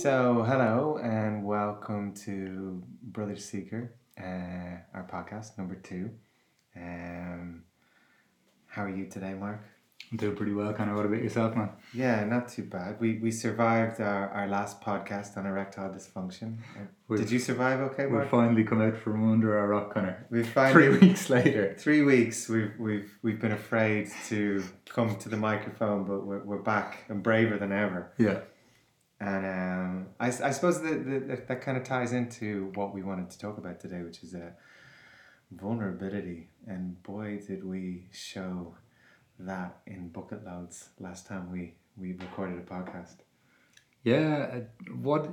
So, hello and welcome to Brother Seeker, uh, our podcast number two. Um, how are you today, Mark? I'm doing pretty well. Kind of. What about yourself, man? Yeah, not too bad. We we survived our, our last podcast on erectile dysfunction. We've- Did you survive? Okay, Mark? We've finally come out from under our rock, Conor. We've Three weeks later. three weeks. We've we've we've been afraid to come to the microphone, but we're we're back and braver than ever. Yeah. And um, I, I suppose that, that that kind of ties into what we wanted to talk about today, which is uh, vulnerability. And boy, did we show that in bucket loads last time we, we recorded a podcast. Yeah. uh, What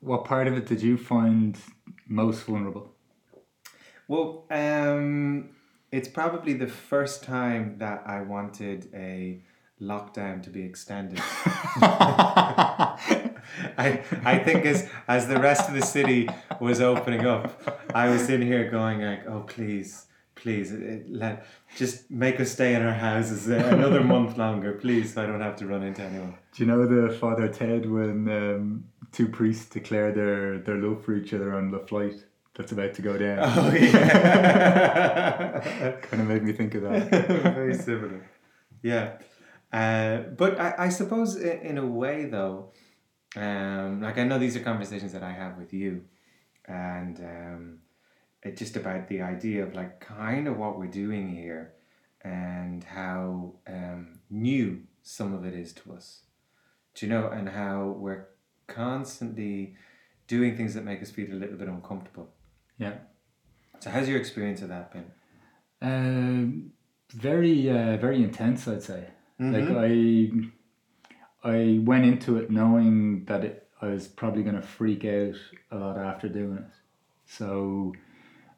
what part of it did you find most vulnerable? Well, um, it's probably the first time that I wanted a lockdown to be extended. I, I think as as the rest of the city was opening up, I was in here going like, oh please, please, it- it- let just make us stay in our houses another month longer, please, so I don't have to run into anyone. Do you know the Father Ted when um, two priests declare their, their love for each other on the flight that's about to go down? Oh yeah, kind of made me think of that. very similar. Yeah, uh, but I, I suppose in, a way though, um, like I know these are conversations that I have with you, and um, it just about the idea of like kind of what we're doing here, and how um, new some of it is to us. Do you know, and how we're constantly doing things that make us feel a little bit uncomfortable. Yeah. So, how's your experience of that been? Um, very uh, very intense, I'd say. Mhm. Like I, I went into it knowing that it, I was probably going to freak out a lot after doing it. So,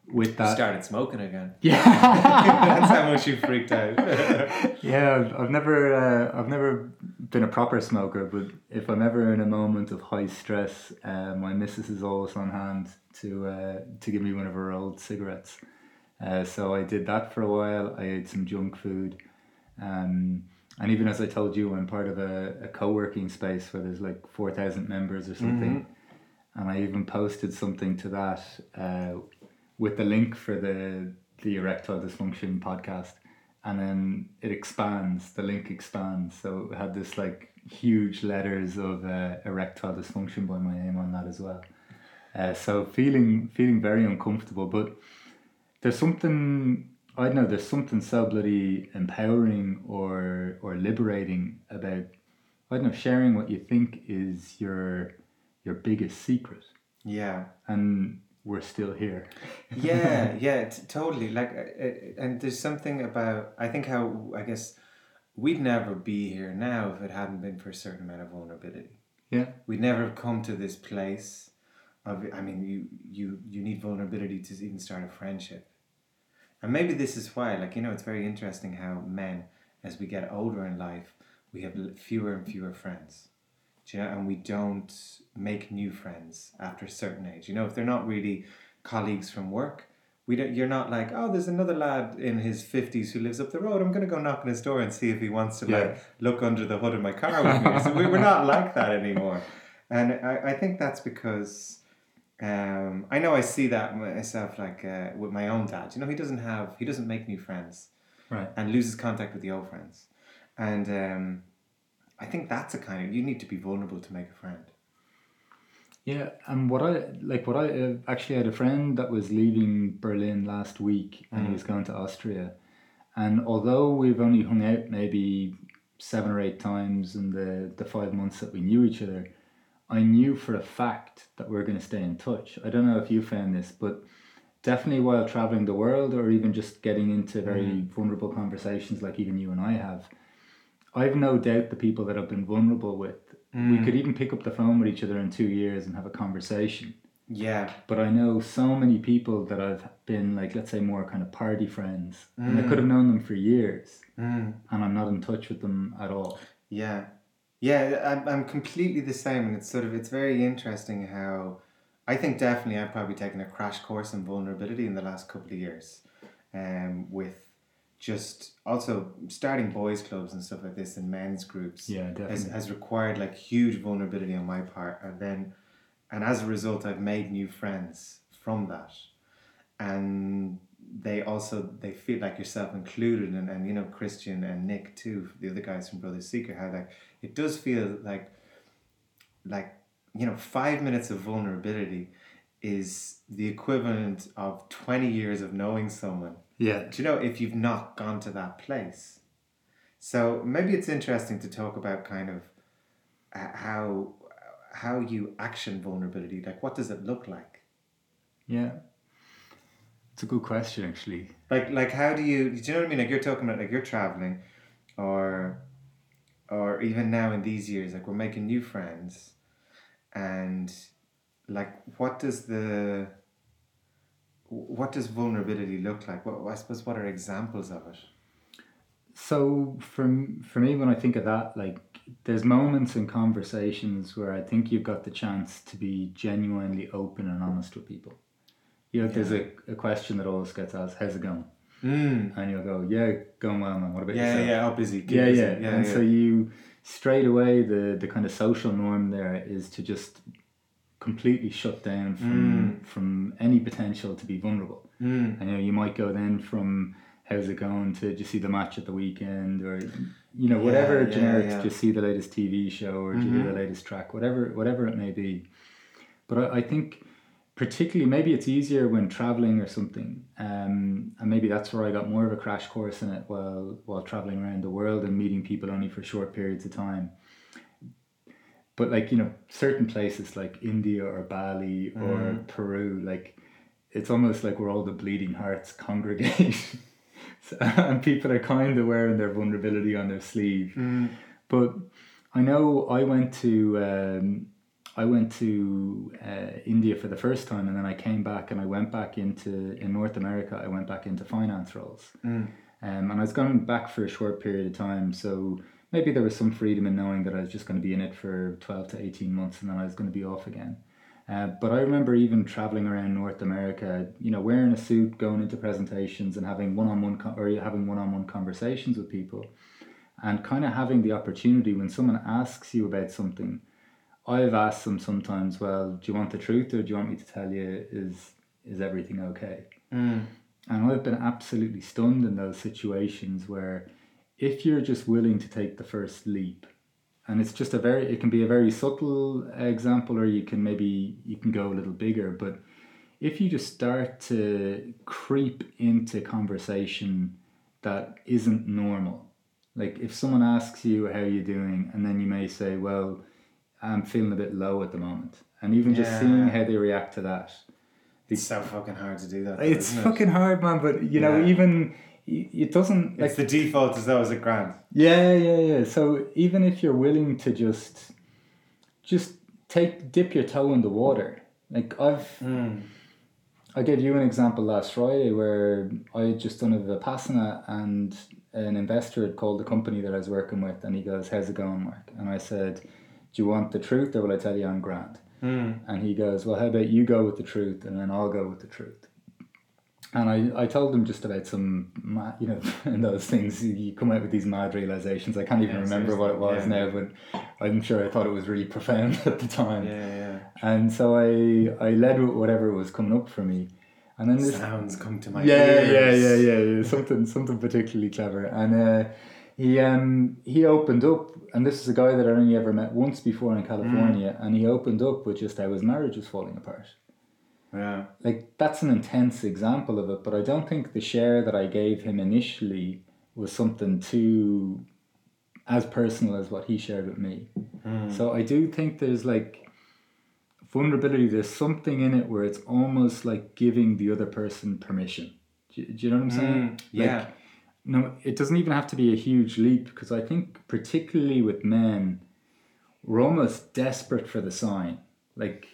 with You that, started smoking again. yeah, That's how much you freaked out. yeah, I've, I've never, uh, I've never been a proper smoker, but if I'm ever in a moment of high stress, uh, my missus is always on hand to uh, to give me one of her old cigarettes. Uh, so I did that for a while. I ate some junk food, um, and even as I told you, I'm part of a, a co-working space where there's like four thousand members or something, and I even posted something to that uh, with the link for the the erectile dysfunction podcast. And then it expands the link expands. So it had this like huge letters of uh, erectile dysfunction by my name on that as well. Uh, so feeling feeling very uncomfortable. But there's something I don't know there's something so bloody empowering or or liberating about I don't know sharing what you think is your your biggest secret yeah. and we're still here Yeah, yeah, t- totally. Like, uh, uh, and there's something about, I think how, I guess, we'd never be here now if it hadn't been for a certain amount of vulnerability. yeah We'd never have come to this place of, I mean, you, you, you need vulnerability to even start a friendship. And maybe this is why, like, you know, it's very interesting how men, as we get older in life, we have fewer and fewer friends. Do you know, and we don't make new friends after a certain age. You know, if they're not really colleagues from work, we don't. You're not like, oh, there's another lad in his fifties who lives up the road. I'm gonna go knock on his door and see if he wants to Yeah. like look under the hood of my car with me. so we, we're not like that anymore, and I, I think that's because. Um, I know I see that myself, like uh, with my own dad. You know, he doesn't have, he doesn't make new friends right and loses contact with the old friends. And um, I think that's a kind of you need to be vulnerable to make a friend. Yeah, and what I like, what I uh, actually had a friend that was leaving Berlin last week, and he Mhm. was going to Austria, and although we've only hung out maybe seven or eight times in the the five months that we knew each other, I knew for a fact that we are going to stay in touch. I don't know if you found this, but definitely while traveling the world, or even just getting into very vulnerable conversations like even you and I have, I've no doubt the people that I've been vulnerable with we could even pick up the phone with each other in two years and have a conversation. Yeah, But I know so many people that I've been like, let's say, more kind of party friends, and I Mm. could have known them for years, mm, and I'm not in touch with them at all. yeah, yeah. I'm, I'm completely the same, and it's sort of it's very interesting how I think definitely I've probably taken a crash course in vulnerability in the last couple of years, um, with just also starting boys clubs and stuff like this and men's groups Yeah, has, definitely. has required like huge vulnerability on my part and then and as a result I've made new friends from that and they also they feel like yourself included and, and you know Christian and Nick too the other guys from Brothers Seeker how like it does feel like like you know five minutes of vulnerability is the equivalent of 20 years of knowing someone. Yeah, do you know if you've not gone to that place. So maybe it's interesting to talk about kind of how how you action vulnerability like what does it look like? Yeah. It's a good question, actually. like like how do you do you know what I mean like you're talking about like you're traveling or or even now in these years like we're making new friends and like what does the what does vulnerability look like what I suppose what are examples of it So for for me, when I think of that, like there's moments in conversations where I think you've got the chance to be genuinely open and honest with people. You know, there's a, a question that always gets asked, "How's it going?" mm. And you'll go, "Yeah, going well, man. What about yeah yourself?" yeah oh busy yeah, busy. yeah, yeah, And yeah. so you straight away the the kind of social norm there is to just completely shut down from from any potential to be vulnerable. Mm. And you know, you might go then from how's it going to you see the match at the weekend or you know whatever Yeah, yeah, generic yeah. just see the latest TV show or hear Mhm. the latest track whatever whatever it may be. But I, I think particularly maybe it's easier when traveling or something um, and maybe that's where I got more of a crash course in it while while traveling around the world and meeting people only for short periods of time but like you know certain places like India or Bali or Mm. Peru like it's almost like where all the bleeding hearts congregate So- and people are kind of wearing their vulnerability on their sleeve Mm. but I know I went to um, I went to uh, India for the first time, and then I came back, and I went back into in North America. I went back into finance roles, Mm. um, and I was going back for a short period of time. So maybe there was some freedom in knowing that I was just going to be in it for twelve to eighteen months, and then I was going to be off again. Uh, but I remember even traveling around North America, you know, wearing a suit, going into presentations, and having one-on-one con- or having one-on-one conversations with people and kind of having the opportunity when someone asks you about something i've asked them sometimes well do you want the truth or do you want me to tell you is is everything okay Mm. and i've been absolutely stunned in those situations where if you're just willing to take the first leap and it's just a very it can be a very subtle example or you can maybe you can go a little bigger but if you just start to creep into conversation that isn't normal like if someone asks you how you're doing and then you may say well i'm feeling a bit low at the moment and even just seeing how they react to that It's so fucking hard to do that. though, it's isn't it? fucking hard man but you know Yeah. even it doesn't like It's the default as though it's a grant. yeah yeah yeah so even if you're willing to just just take dip your toe in the water like i've Mm. I gave you an example last Friday where I had just done a Vipassana and an investor had called the company that I was working with and he goes, How's it going, Mark? And I said, Do you want the truth or will I tell you I'm grand? Mm. And he goes, Well, how about you go with the truth and then I'll go with the truth? And I, I told him just about some, you know, in those things, you come out with these mad realizations. I can't even Yeah, remember what it was yeah. now, but I'm sure I thought it was really profound at the time. Yeah, yeah. And so I I led with whatever was coming up for me, and then this Sounds come to my yeah, ears. yeah yeah yeah yeah something something particularly clever, and uh, he um he opened up, and this is a guy that I only ever met once before in California, and he opened up with just how his marriage was falling apart. Yeah. Like that's an intense example of it, but I don't think the share that I gave him initially was something too as personal as what he shared with me. Mm. So I do think there's like vulnerability. There's something in it where it's almost like giving the other person permission. Do, you- do you know what I'm saying? Mm. Yeah. No, it doesn't even have to be a huge leap because I think particularly with men, we're almost desperate for the sign. Like,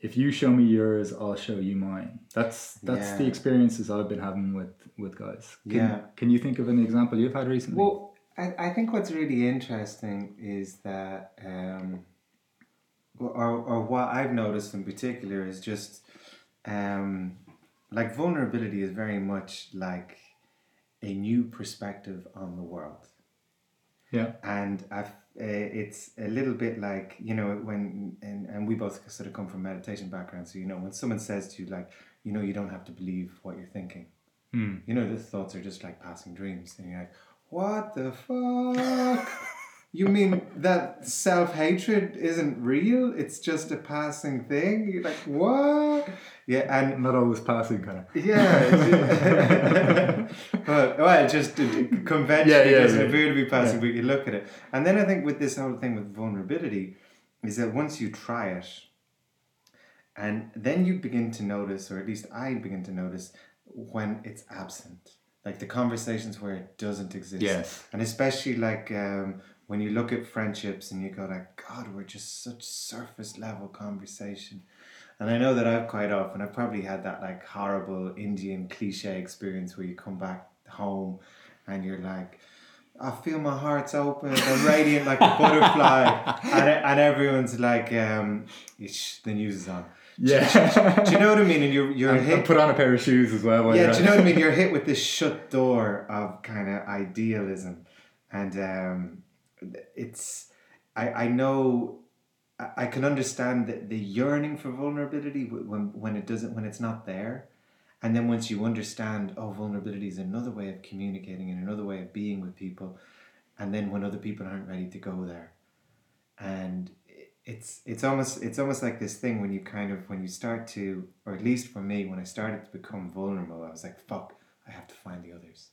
if you show me yours, I'll show you mine. That's that's the experiences I've been having with with guys. Can, Yeah. Can you think of an example you've had recently? Well, I, I think what's really interesting is that, um, or, or what I've noticed in particular is just, um, like vulnerability is very much like a new perspective on the world. Yeah. And I've, uh, it's a little bit like, you know, when, and, and we both sort of come from meditation backgrounds. So, you know, when someone says to you, like, you know, you don't have to believe what you're thinking. Mm. You know, the thoughts are just like passing dreams. And you're like, what the fuck? you mean that self hatred isn't real? It's just a passing thing? You're like, what? Yeah, and Not always passing, kind of. yeah, but well, it just it conventionally Yeah, yeah, doesn't yeah. appear to be passing, but you look at it, and then I think with this whole thing with vulnerability, is that once you try it, and then you begin to notice, or at least I begin to notice, when it's absent, like the conversations where it doesn't exist, Yes. and especially like um, when you look at friendships and you go like, God, we're just such surface level conversation. And I know that I've quite often, I've probably had that like horrible Indian cliche experience where you come back home and you're like, I feel my heart's open, I'm radiant like a butterfly. and, and everyone's like, um, "Shh, the news is on. Yeah. Do you know what I mean? And you're, you're and, hit and put on a pair of shoes as well. yeah, do you know what I mean? You're hit with this shut door of kind of idealism, and um, it's I I know I, can understand the, the yearning for vulnerability when when it doesn't when it's not there, and then once you understand oh vulnerability is another way of communicating and another way of being with people, and then when other people aren't ready to go there, and it's it's almost it's almost like this thing when you kind of when you start to or at least for me when I started to become vulnerable I was like fuck I have to find the others.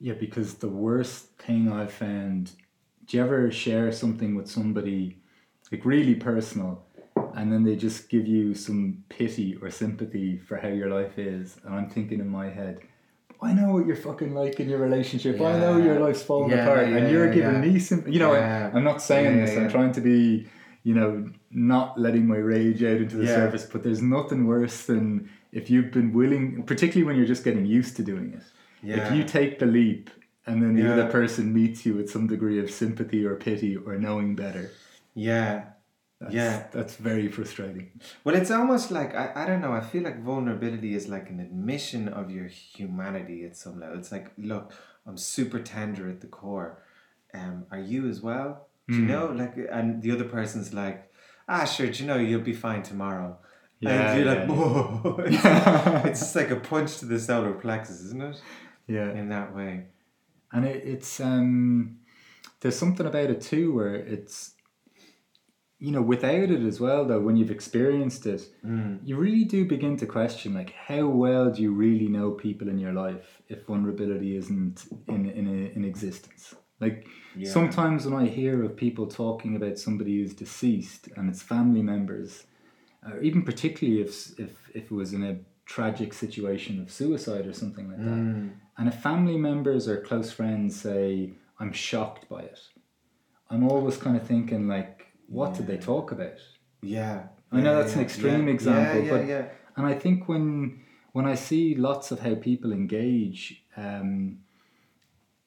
Yeah, because the worst thing I've found, do you ever share something with somebody like really personal and then they just give you some pity or sympathy for how your life is? And I'm thinking in my head, I know what you're fucking like in your relationship. I know your life's falling Yeah, apart, yeah, and you're yeah, giving yeah. me some. You know, Yeah. I'm not saying Yeah, this. yeah. I'm trying to be, you know, not letting my rage out into the Yeah. surface. But there's nothing worse than if you've been willing, particularly when you're just getting used to doing it. yeah If you take the leap and then the Yeah. other person meets you with some degree of sympathy or pity or knowing better, yeah that's, Yeah. that's very frustrating. well it's almost like I, I don't know I feel like vulnerability is like an admission of your humanity at some level it's like look I'm super tender at the core um are you as well do you Mm. know like and the other person's like ah sure do you know you'll be fine tomorrow Yeah, and you're yeah, like yeah. it's, it's just like a punch to the solar plexus isn't it Yeah. in that way And it, it's um, there's something about it too where it's, you know, without it as well though, when you've experienced it, mm. you really do begin to question like how well do you really know people in your life if vulnerability isn't in in, a, in existence. Like Yeah. sometimes when I hear of people talking about somebody who's deceased and it's family members, or even particularly if if if it was in a tragic situation of suicide or something like that, Mm. and if family members or close friends say, I'm shocked by it, I'm always kind of thinking, like, what did they talk about? Yeah. I know Yeah, that's an extreme yeah, example, Yeah, yeah, but- yeah. And I think when when I see lots of how people engage, um,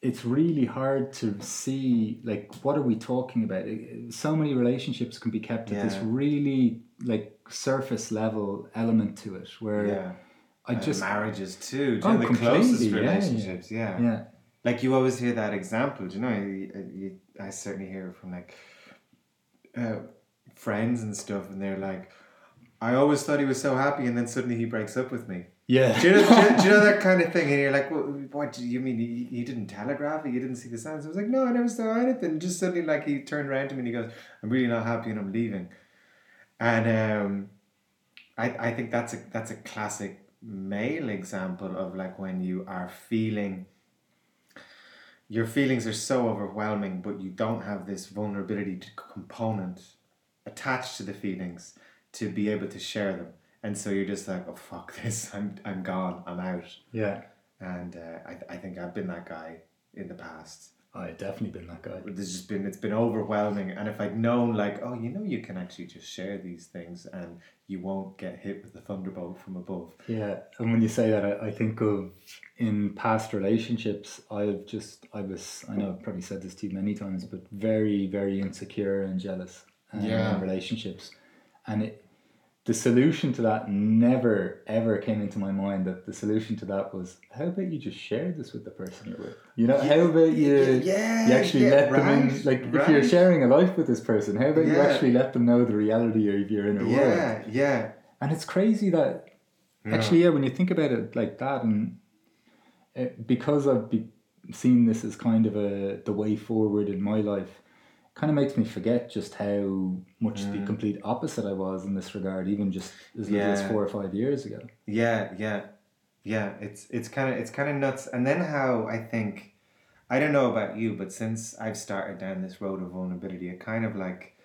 it's really hard to see like what are we talking about. So many relationships can be kept at this really like surface level element to it, where yeah. I And just marriages too. Do Oh, you know, the closest yeah, yeah. relationships. Yeah, yeah Like you always hear that example. Do you know? You, you, I certainly hear it from like uh, friends and stuff, and they're like, "I always thought he was so happy, and then suddenly he breaks up with me." yeah. Do you know, do you, do you know that kind of thing? And you're like, "What? What do you mean? You, you didn't telegraph it? You didn't see the signs?" I was like, "No, I never saw anything." Just suddenly, like he turned around to me and he goes, "I'm really not happy, and I'm leaving." And um, I I think that's a that's a classic male example of like when you are feeling. Your feelings are so overwhelming, but you don't have this vulnerability to component attached to the feelings to be able to share them. And so you're just like, oh fuck this, I'm I'm gone, I'm out. yeah. And uh, I I think I've been that guy in the past. I've definitely been that guy. There's just been it's been overwhelming, and if I'd known like, oh, you know, you can actually just share these things, and you won't get hit with the thunderbolt from above. Yeah, and when you say that, I, I think of in past relationships, I've just, I was, I know I've probably said this to you many times, but very, very insecure and jealous um, Yeah. in relationships. And it, the solution to that never ever came into my mind that the solution to that was how about you just share this with the person you're with? You know how about you yeah, you actually yeah, let them in? right, like if you're sharing a life with this person how about you actually let them know the reality of your inner world Yeah, yeah. and it's crazy that Yeah. actually yeah when you think about it like that and it, because I've be, seen this as kind of a the way forward in my life kind of makes me forget just how much the Mm. complete opposite I was in this regard even just as little as four or five years ago Yeah, yeah, yeah. It's it's kind of it's kind of nuts. And then how I think, I don't know about you, but since I've started down this road of vulnerability, it kind of like,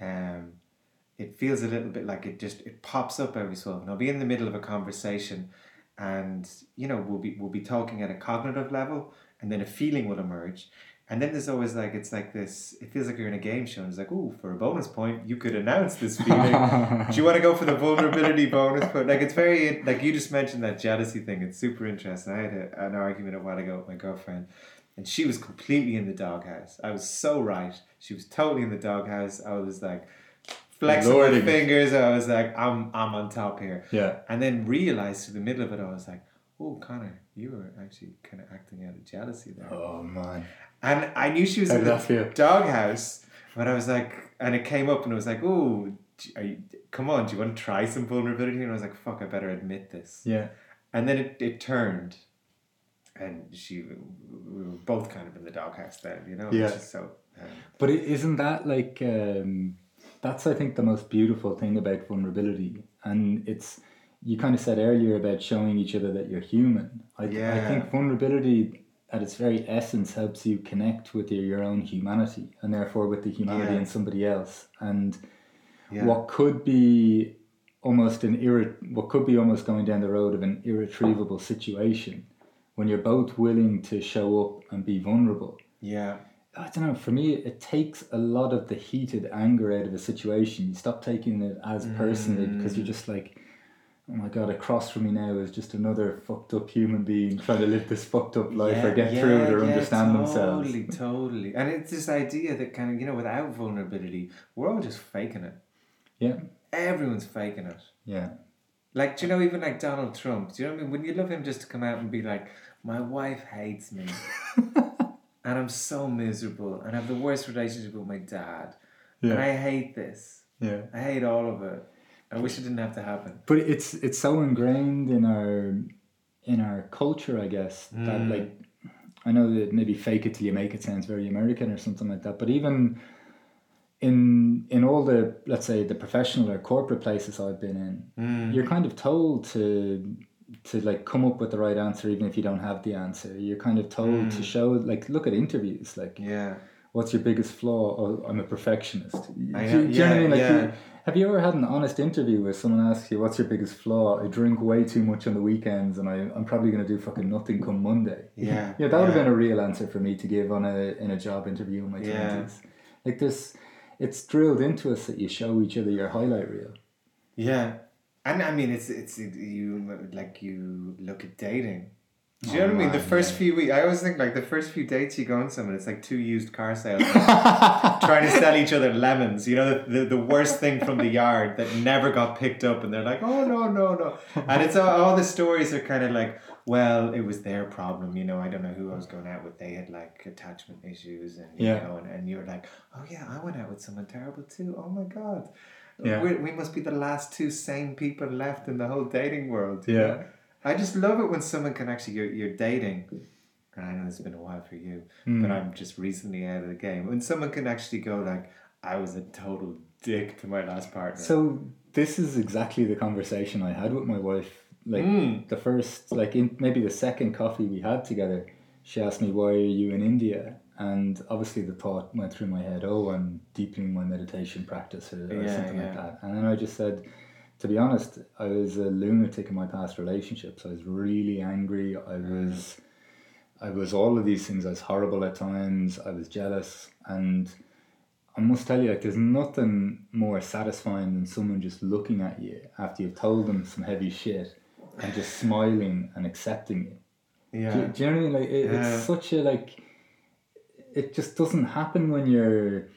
um, it feels a little bit like it just it pops up every so often. I'll be in the middle of a conversation, and you know we'll be we'll be talking at a cognitive level, and then a feeling will emerge. And then there's always like it's like this. It feels like you're in a game show. And it's like, oh, for a bonus point, you could announce this feeling. Do you want to go for the vulnerability bonus? But like, it's very like you just mentioned that jealousy thing. It's super interesting. I had a, an argument a while ago with my girlfriend, and she was completely in the doghouse. I was so right. She was totally in the doghouse. I was like flexing Lording my fingers. I was like, I'm I'm on top here. yeah And then realized through the middle of it, I was like, oh, Conor, you were actually kind of acting out of jealousy there. oh man And I knew she was How in the doghouse, but I was like, and it came up and I was like, oh, come on, do you want to try some vulnerability? And I was like, fuck, I better admit this. yeah And then it, it turned, and she, we were both kind of in the doghouse then, you know? Yeah. So. Um, But is isn't that like um, that's I think the most beautiful thing about vulnerability, and it's you kind of said earlier about showing each other that you're human. I, I think vulnerability at its very essence helps you connect with your, your own humanity and therefore with the humanity Yeah. in somebody else. And yeah. what could be almost an irre- what could be almost going down the road of an irretrievable situation when you're both willing to show up and be vulnerable yeah. I don't know. For me, it takes a lot of the heated anger out of a situation. You stop taking it as personally because you're mm. just like, oh my god, across from me now is just another fucked up human being trying to live this fucked up life or get through it or understand themselves. Totally, totally. And it's this idea that kind of, you know, without vulnerability, we're all just faking it. Yeah, Everyone's faking it. yeah, Like, do you know, even like Donald Trump, do you know what I mean? When you love him just to come out and be like, my wife hates me. and I'm so miserable. And I have the worst relationship with my dad. And yeah, I hate this. yeah. I hate all of it. I wish it didn't have to happen. But it's it's so ingrained in our in our culture, I guess, that Mm. like I know that maybe fake it till you make it sounds very American or something like that. But even in in all the let's say the professional or corporate places I've been in, Mm. you're kind of told to to like come up with the right answer even if you don't have the answer. You're kind of told to Mm. show like look at interviews like Yeah. What's your biggest flaw? Oh, I'm a perfectionist. Do, I you- know, do you know what I mean? Like, yeah. you- have you ever had an honest interview where someone asks you, "What's your biggest flaw?" I drink way too much on the weekends, and I, I'm probably going to do fucking nothing come Monday. Yeah, yeah, that would have been a real answer for me to give on a in a job interview in my Yeah. twenties. Like this, it's drilled into us that you show each other your highlight reel. Yeah, and I mean it's it's it, you like you look at dating. Oh Do you Oh, know what I mean? The first few weeks, I always think like the first few dates you go on someone, it's like two used car salesmen trying to sell each other lemons. You know, the, the, the worst thing from the yard that never got picked up, and they're like, oh no no no, and it's all, all the stories are kind of like, well, it was their problem. You know, I don't know who I was going out with. They had like attachment issues, and you Yeah. know, and, and you're like, oh yeah, I went out with someone terrible too. Oh my god. Yeah. we we must be the last two sane people left in the whole dating world. Yeah. know? I just love it when someone can actually, you're, you're dating, and I know it's been a while for you, Hmm. but I'm just recently out of the game. When someone can actually go, like, I was a total dick to my last partner. So this is exactly the conversation I had with my wife. Like Mm. the first, like in maybe the second coffee we had together, she asked me, "Why are you in India?" And obviously the thought went through my head, "Oh, I'm deepening my meditation practice or, or Yeah, something like that." And then I just said, "To be honest, I was a lunatic in my past relationships. I was really angry. I mm. was." I was all of these things. I was horrible at times. I was jealous, and I must tell you, like, there's nothing more satisfying than someone just looking at you after you've told them some heavy shit and just smiling and accepting you. yeah. Do, do you know what I mean? Like, it, Yeah. it's such a like. It just doesn't happen when you're.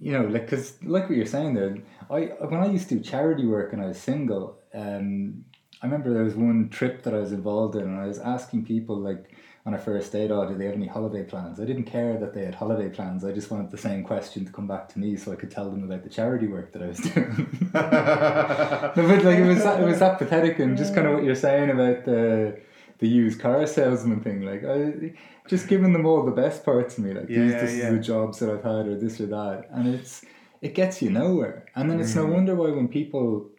You know, like because like what you're saying there, I when I used to do charity work and I was single, um, I remember there was one trip that I was involved in, and I was asking people like on a first date, oh, do they have any holiday plans? I didn't care that they had holiday plans. I just wanted the same question to come back to me so I could tell them about the charity work that I was doing. but like it was that, it was that pathetic and just kind of what you're saying about the the used car salesman thing. Like I just giving them all the best parts of me. Like these, this yeah. is the jobs that I've had or this or that, and it's it gets you nowhere. And then it's no Mhm. wonder why when people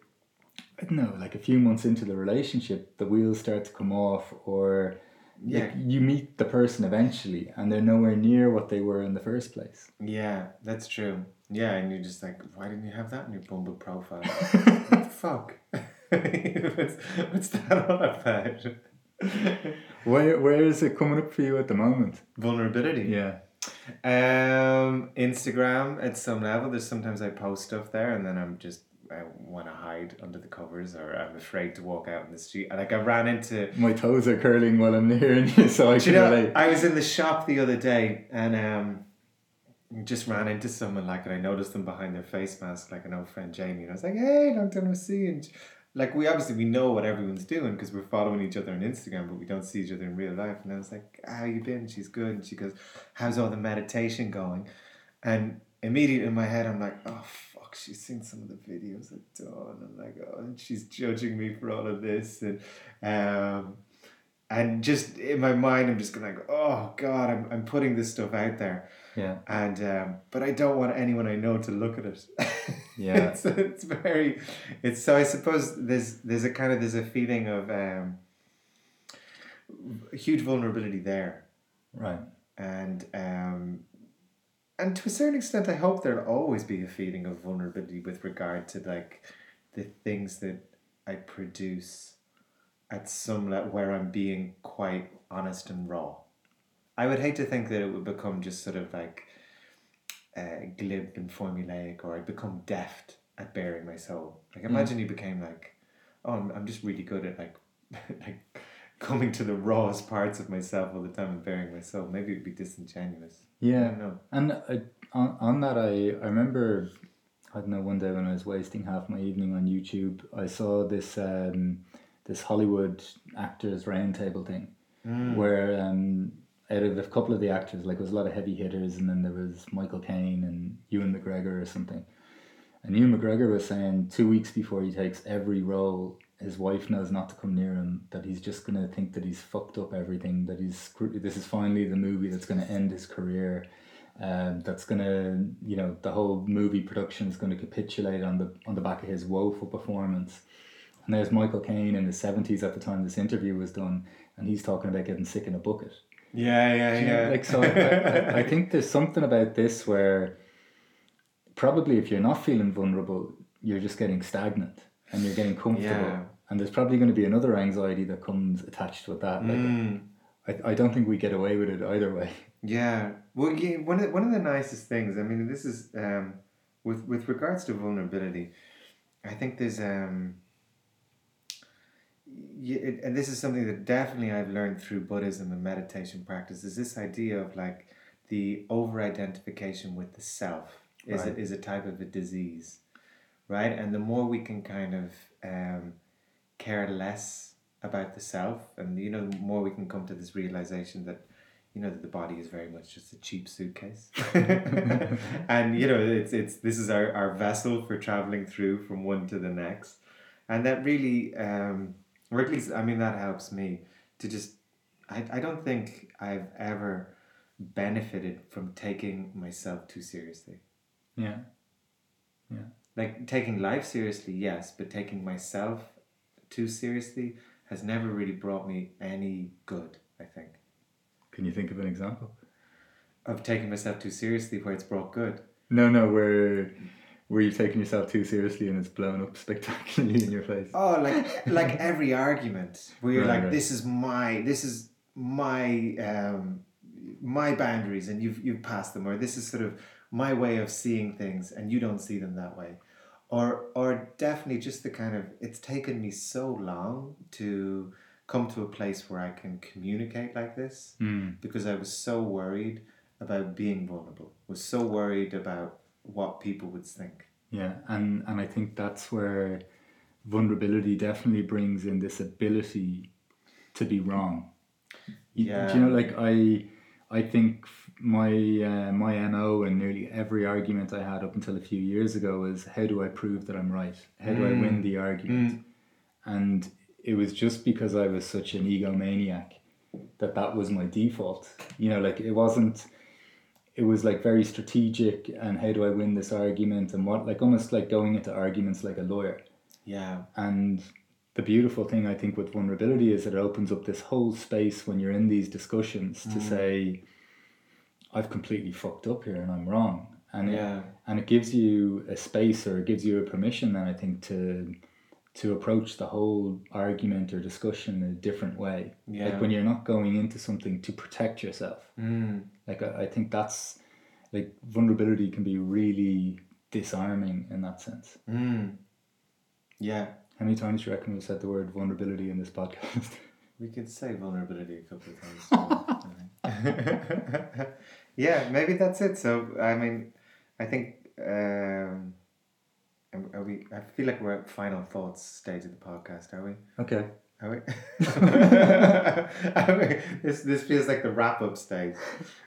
I don't know, like a few months into the relationship, the wheels start to come off, or Yeah. like, you meet the person eventually, and they're nowhere near what they were in the first place. Yeah, that's true. Yeah, and you're just like, why didn't you have that in your Bumble profile? what the fuck? what's, what's that all about? Where where is it coming up for you at the moment? Vulnerability. Yeah, Um, Instagram at some level. There's sometimes I post stuff there, and then I'm just I want to hide under the covers, or I'm afraid to walk out in the street. Like I ran into. my toes are curling while I'm hearing you, so I Do you can know, relate. I was in the shop the other day, and um, just ran into someone like, and I noticed them behind their face mask, like an old friend Jamie, and I was like, "Hey, long time no see." And like we obviously we know what everyone's doing because we're following each other on Instagram, but we don't see each other in real life. And I was like, "How you been?" She's good. And she goes, "How's all the meditation going?" And immediately in my head, I'm like, "Oh fuck!" She's seen some of the videos I've done. I'm like, "Oh," and she's judging me for all of this, and um, and just in my mind, I'm just going like, "Oh God, I'm I'm putting this stuff out there." Yeah, and um, but I don't want anyone I know to look at it. Yeah. it's, it's very, it's so I suppose there's there's a kind of there's a feeling of um, huge vulnerability there, right. and um, and to a certain extent, I hope there'll always be a feeling of vulnerability with regard to like the things that I produce at some level where I'm being quite honest and raw. I would hate to think that it would become just sort of like uh, glib and formulaic, or I'd become deft at bearing my soul. Like imagine you became like, oh, I'm, I'm just really good at like, like coming to the rawest parts of myself all the time and bearing my soul. Maybe it'd be disingenuous. I Yeah, don't know. and I, on, on that, I, I remember, I don't know, one day when I was wasting half my evening on YouTube, I saw this um, this Hollywood actors roundtable thing Mm. where um, out of a couple of the actors, like there was a lot of heavy hitters, and then there was Michael Caine and Ewan McGregor or something. And Ewan McGregor was saying two weeks before he takes every role, his wife knows not to come near him. That he's just gonna think that he's fucked up everything. That he's this is finally the movie that's gonna end his career. Um, that's gonna, you know, the whole movie production is gonna capitulate on the on the back of his woeful performance. And there's Michael Caine in the seventies at the time this interview was done, and he's talking about getting sick in a bucket. Yeah, yeah, you know, yeah. Like so, I, I, I think there's something about this where probably if you're not feeling vulnerable, you're just getting stagnant and you're getting comfortable. Yeah. And there's probably going to be another anxiety that comes attached with that. Like, Mm. I, I don't think we get away with it either way. Yeah. Well, yeah, one of one of the nicest things. I mean, this is um, with with regards to vulnerability. I think there's um. Yeah, it, and this is something that definitely I've learned through Buddhism and meditation practice. Is this idea of like the over identification with the self is Right. a, is a type of a disease, right? And the more we can kind of um, care less about the self, and you know, the more we can come to this realization that you know that the body is very much just a cheap suitcase and you know it's it's this is our, our vessel for traveling through from one to the next and that really um or at least i mean that helps me to just i, I don't think i've ever benefited from taking myself too seriously Yeah. Yeah. Like taking life seriously yes but taking myself too seriously has never really brought me any good i think Can you think of an example? of taking myself too seriously where it's brought good No, no, where where you've taken yourself too seriously and it's blown up spectacularly in your face. Oh, like like every argument where you're Right, like, right. this is my this is my um my boundaries and you've you've passed them, or this is sort of my way of seeing things and you don't see them that way. Or or definitely just the kind of it's taken me so long to come to a place where I can communicate like this Mm. because I was so worried about being vulnerable. Was so worried about what people would think. Yeah, and and I think that's where vulnerability definitely brings in this ability to be wrong. You- Yeah. Do you know, like I, I think my uh, my mo and nearly every argument I had up until a few years ago was how do I prove that I'm right? How do I win the argument? And it was just because I was such an egomaniac that that was my default. You know, like it wasn't. It was like very strategic and how do I win this argument and what like almost like going into arguments like a lawyer. Yeah. And the beautiful thing I think with vulnerability is that it opens up this whole space when you're in these discussions to mm. say, I've completely fucked up here and I'm wrong. And it, Yeah. and it gives you a space or it gives you a permission then I think to to approach the whole argument or discussion in a different way. Yeah. Like when you're not going into something to protect yourself. Mm. Like I, I think that's like vulnerability can be really disarming in that sense. Mm. Yeah. How many times do you reckon we've said the word vulnerability in this podcast? We could say vulnerability a couple of times. yeah, maybe that's it. So, I mean, I think. Um, are we? I feel like we're at final thoughts stage of the podcast. Are we? okay. Are we? Are we? this this feels like the wrap up stage.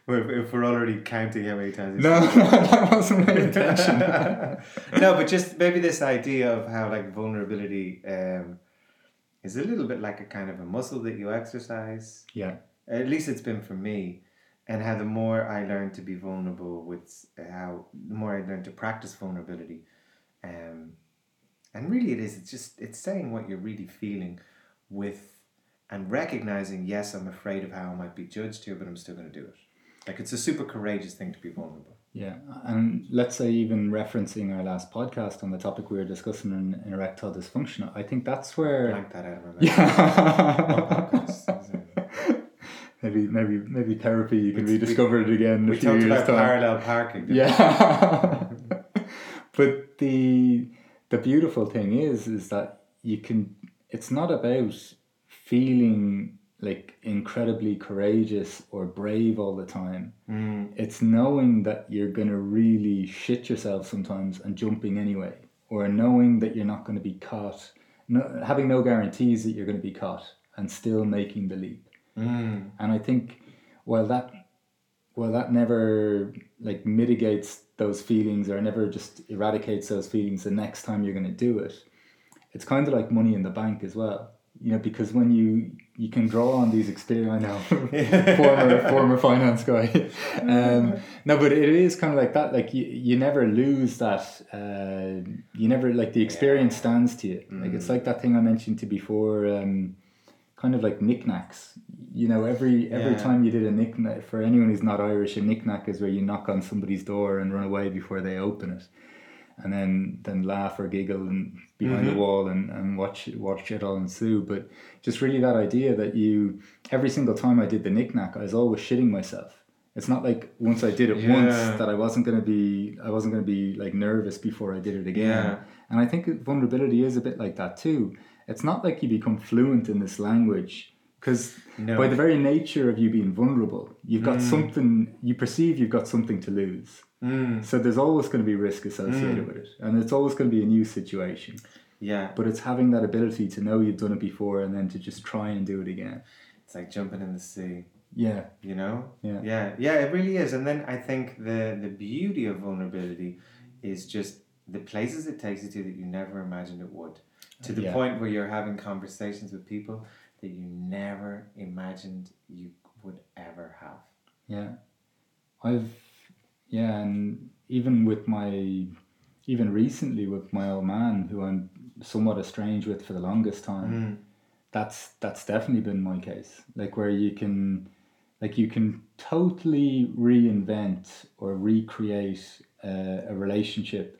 If, if we're already counting how many times. No, that wasn't my intention. no, but just maybe this idea of how like vulnerability um, is a little bit like a kind of a muscle that you exercise. yeah. At least it's been for me, and how the more I learn to be vulnerable with how the more I learn to practice vulnerability, um, and really it is it's just it's saying what you're really feeling, with, and recognizing yes I'm afraid of how I might be judged here, but I'm still going to do it. Like it's a super courageous thing to be vulnerable. Yeah. And let's say, even referencing our last podcast on the topic we were discussing in, in erectile dysfunction, I think that's where. Blank that my. Yeah. maybe, maybe, maybe therapy. You can We- rediscover it again in We a few talked years' about time. parallel parking. Yeah. but the the beautiful thing is is that you can it's not about feeling like incredibly courageous or brave all the time. Mm, It's knowing that you're going to really shit yourself sometimes and jumping anyway or knowing that you're not going to be caught no, having no guarantees that you're going to be caught and still making the leap. mm, And I think while that while that never like mitigates those feelings or never just eradicates those feelings the next time you're going to do it, it's kind of like money in the bank as well. You know, because when you you can draw on these experience, I know, former former finance guy. Um, no, but it is kind of like that. Like you, you never lose that. Uh, you never like the experience stands to you. Like it's like that thing I mentioned to before. Um, kind of like knickknacks. You know, every every Yeah. time you did a knickknack for anyone who's not Irish, a knickknack is where you knock on somebody's door and run away before they open it, and then then laugh or giggle and behind the mm-hmm. wall and, and watch watch it all ensue. But just really that idea that you every single time I did the knickknack, I was always shitting myself. It's not like once I did it once that I wasn't gonna be I wasn't gonna be like nervous before I did it again. Yeah. And I think vulnerability is a bit like that too. It's not like you become fluent in this language because No. by the very nature of you being vulnerable, you've got something you perceive you've got something to lose. Mm, So there's always going to be risk associated with it, and it's always going to be a new situation. yeah. But it's having that ability to know you've done it before and then to just try and do it again. It's like jumping in the sea. Yeah, You know? Yeah. Yeah. Yeah, it really is. And then I think the the beauty of vulnerability is just the places it takes you to that you never imagined it would. To the Yeah. point where you're having conversations with people that you never imagined you would ever have. yeah. I've yeah, and even with my even recently with my old man, who I'm somewhat estranged with for the longest time. Mm. that's that's definitely been my case like where you can like you can totally reinvent or recreate uh, a relationship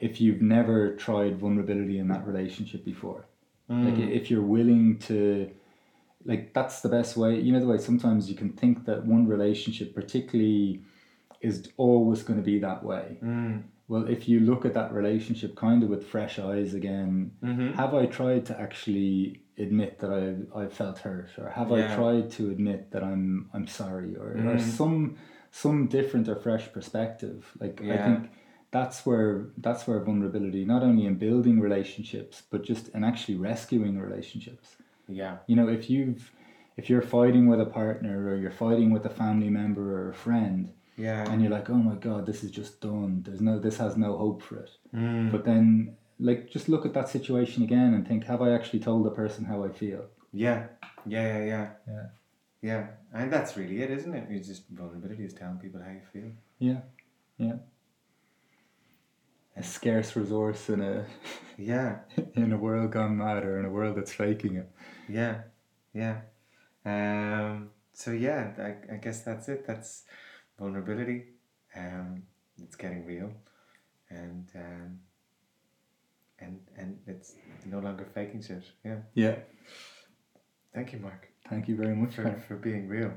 if you've never tried vulnerability in that relationship before like Mm. if you're willing to like that's the best way you know the way sometimes you can think that one relationship particularly is always going to be that way Mm. well if you look at that relationship kind of with fresh eyes again Mhm. have I tried to actually admit that I I felt hurt, or have I tried to admit that I'm I'm sorry, or, or Mm. some some different or fresh perspective? Like I think that's where that's where vulnerability, not only in building relationships, but just in actually rescuing relationships. Yeah. You know, if you've if you're fighting with a partner or you're fighting with a family member or a friend, Yeah. and you're like, oh my god, this is just done. There's no, this has no hope for it. Mm. But then, like, just look at that situation again and think, have I actually told the person how I feel? Yeah. Yeah. Yeah. Yeah. Yeah. Yeah. And that's really it, isn't it? It's just vulnerability is telling people how you feel. Yeah, yeah. A scarce resource in a Yeah. in a world gone mad or in a world that's faking it. Yeah. Yeah. Um. So yeah, I, I guess that's it. That's vulnerability. Um. It's getting real, and um. And and it's no longer faking shit. Yeah. Yeah. Thank you, Mark, Thank you very much. for for being real.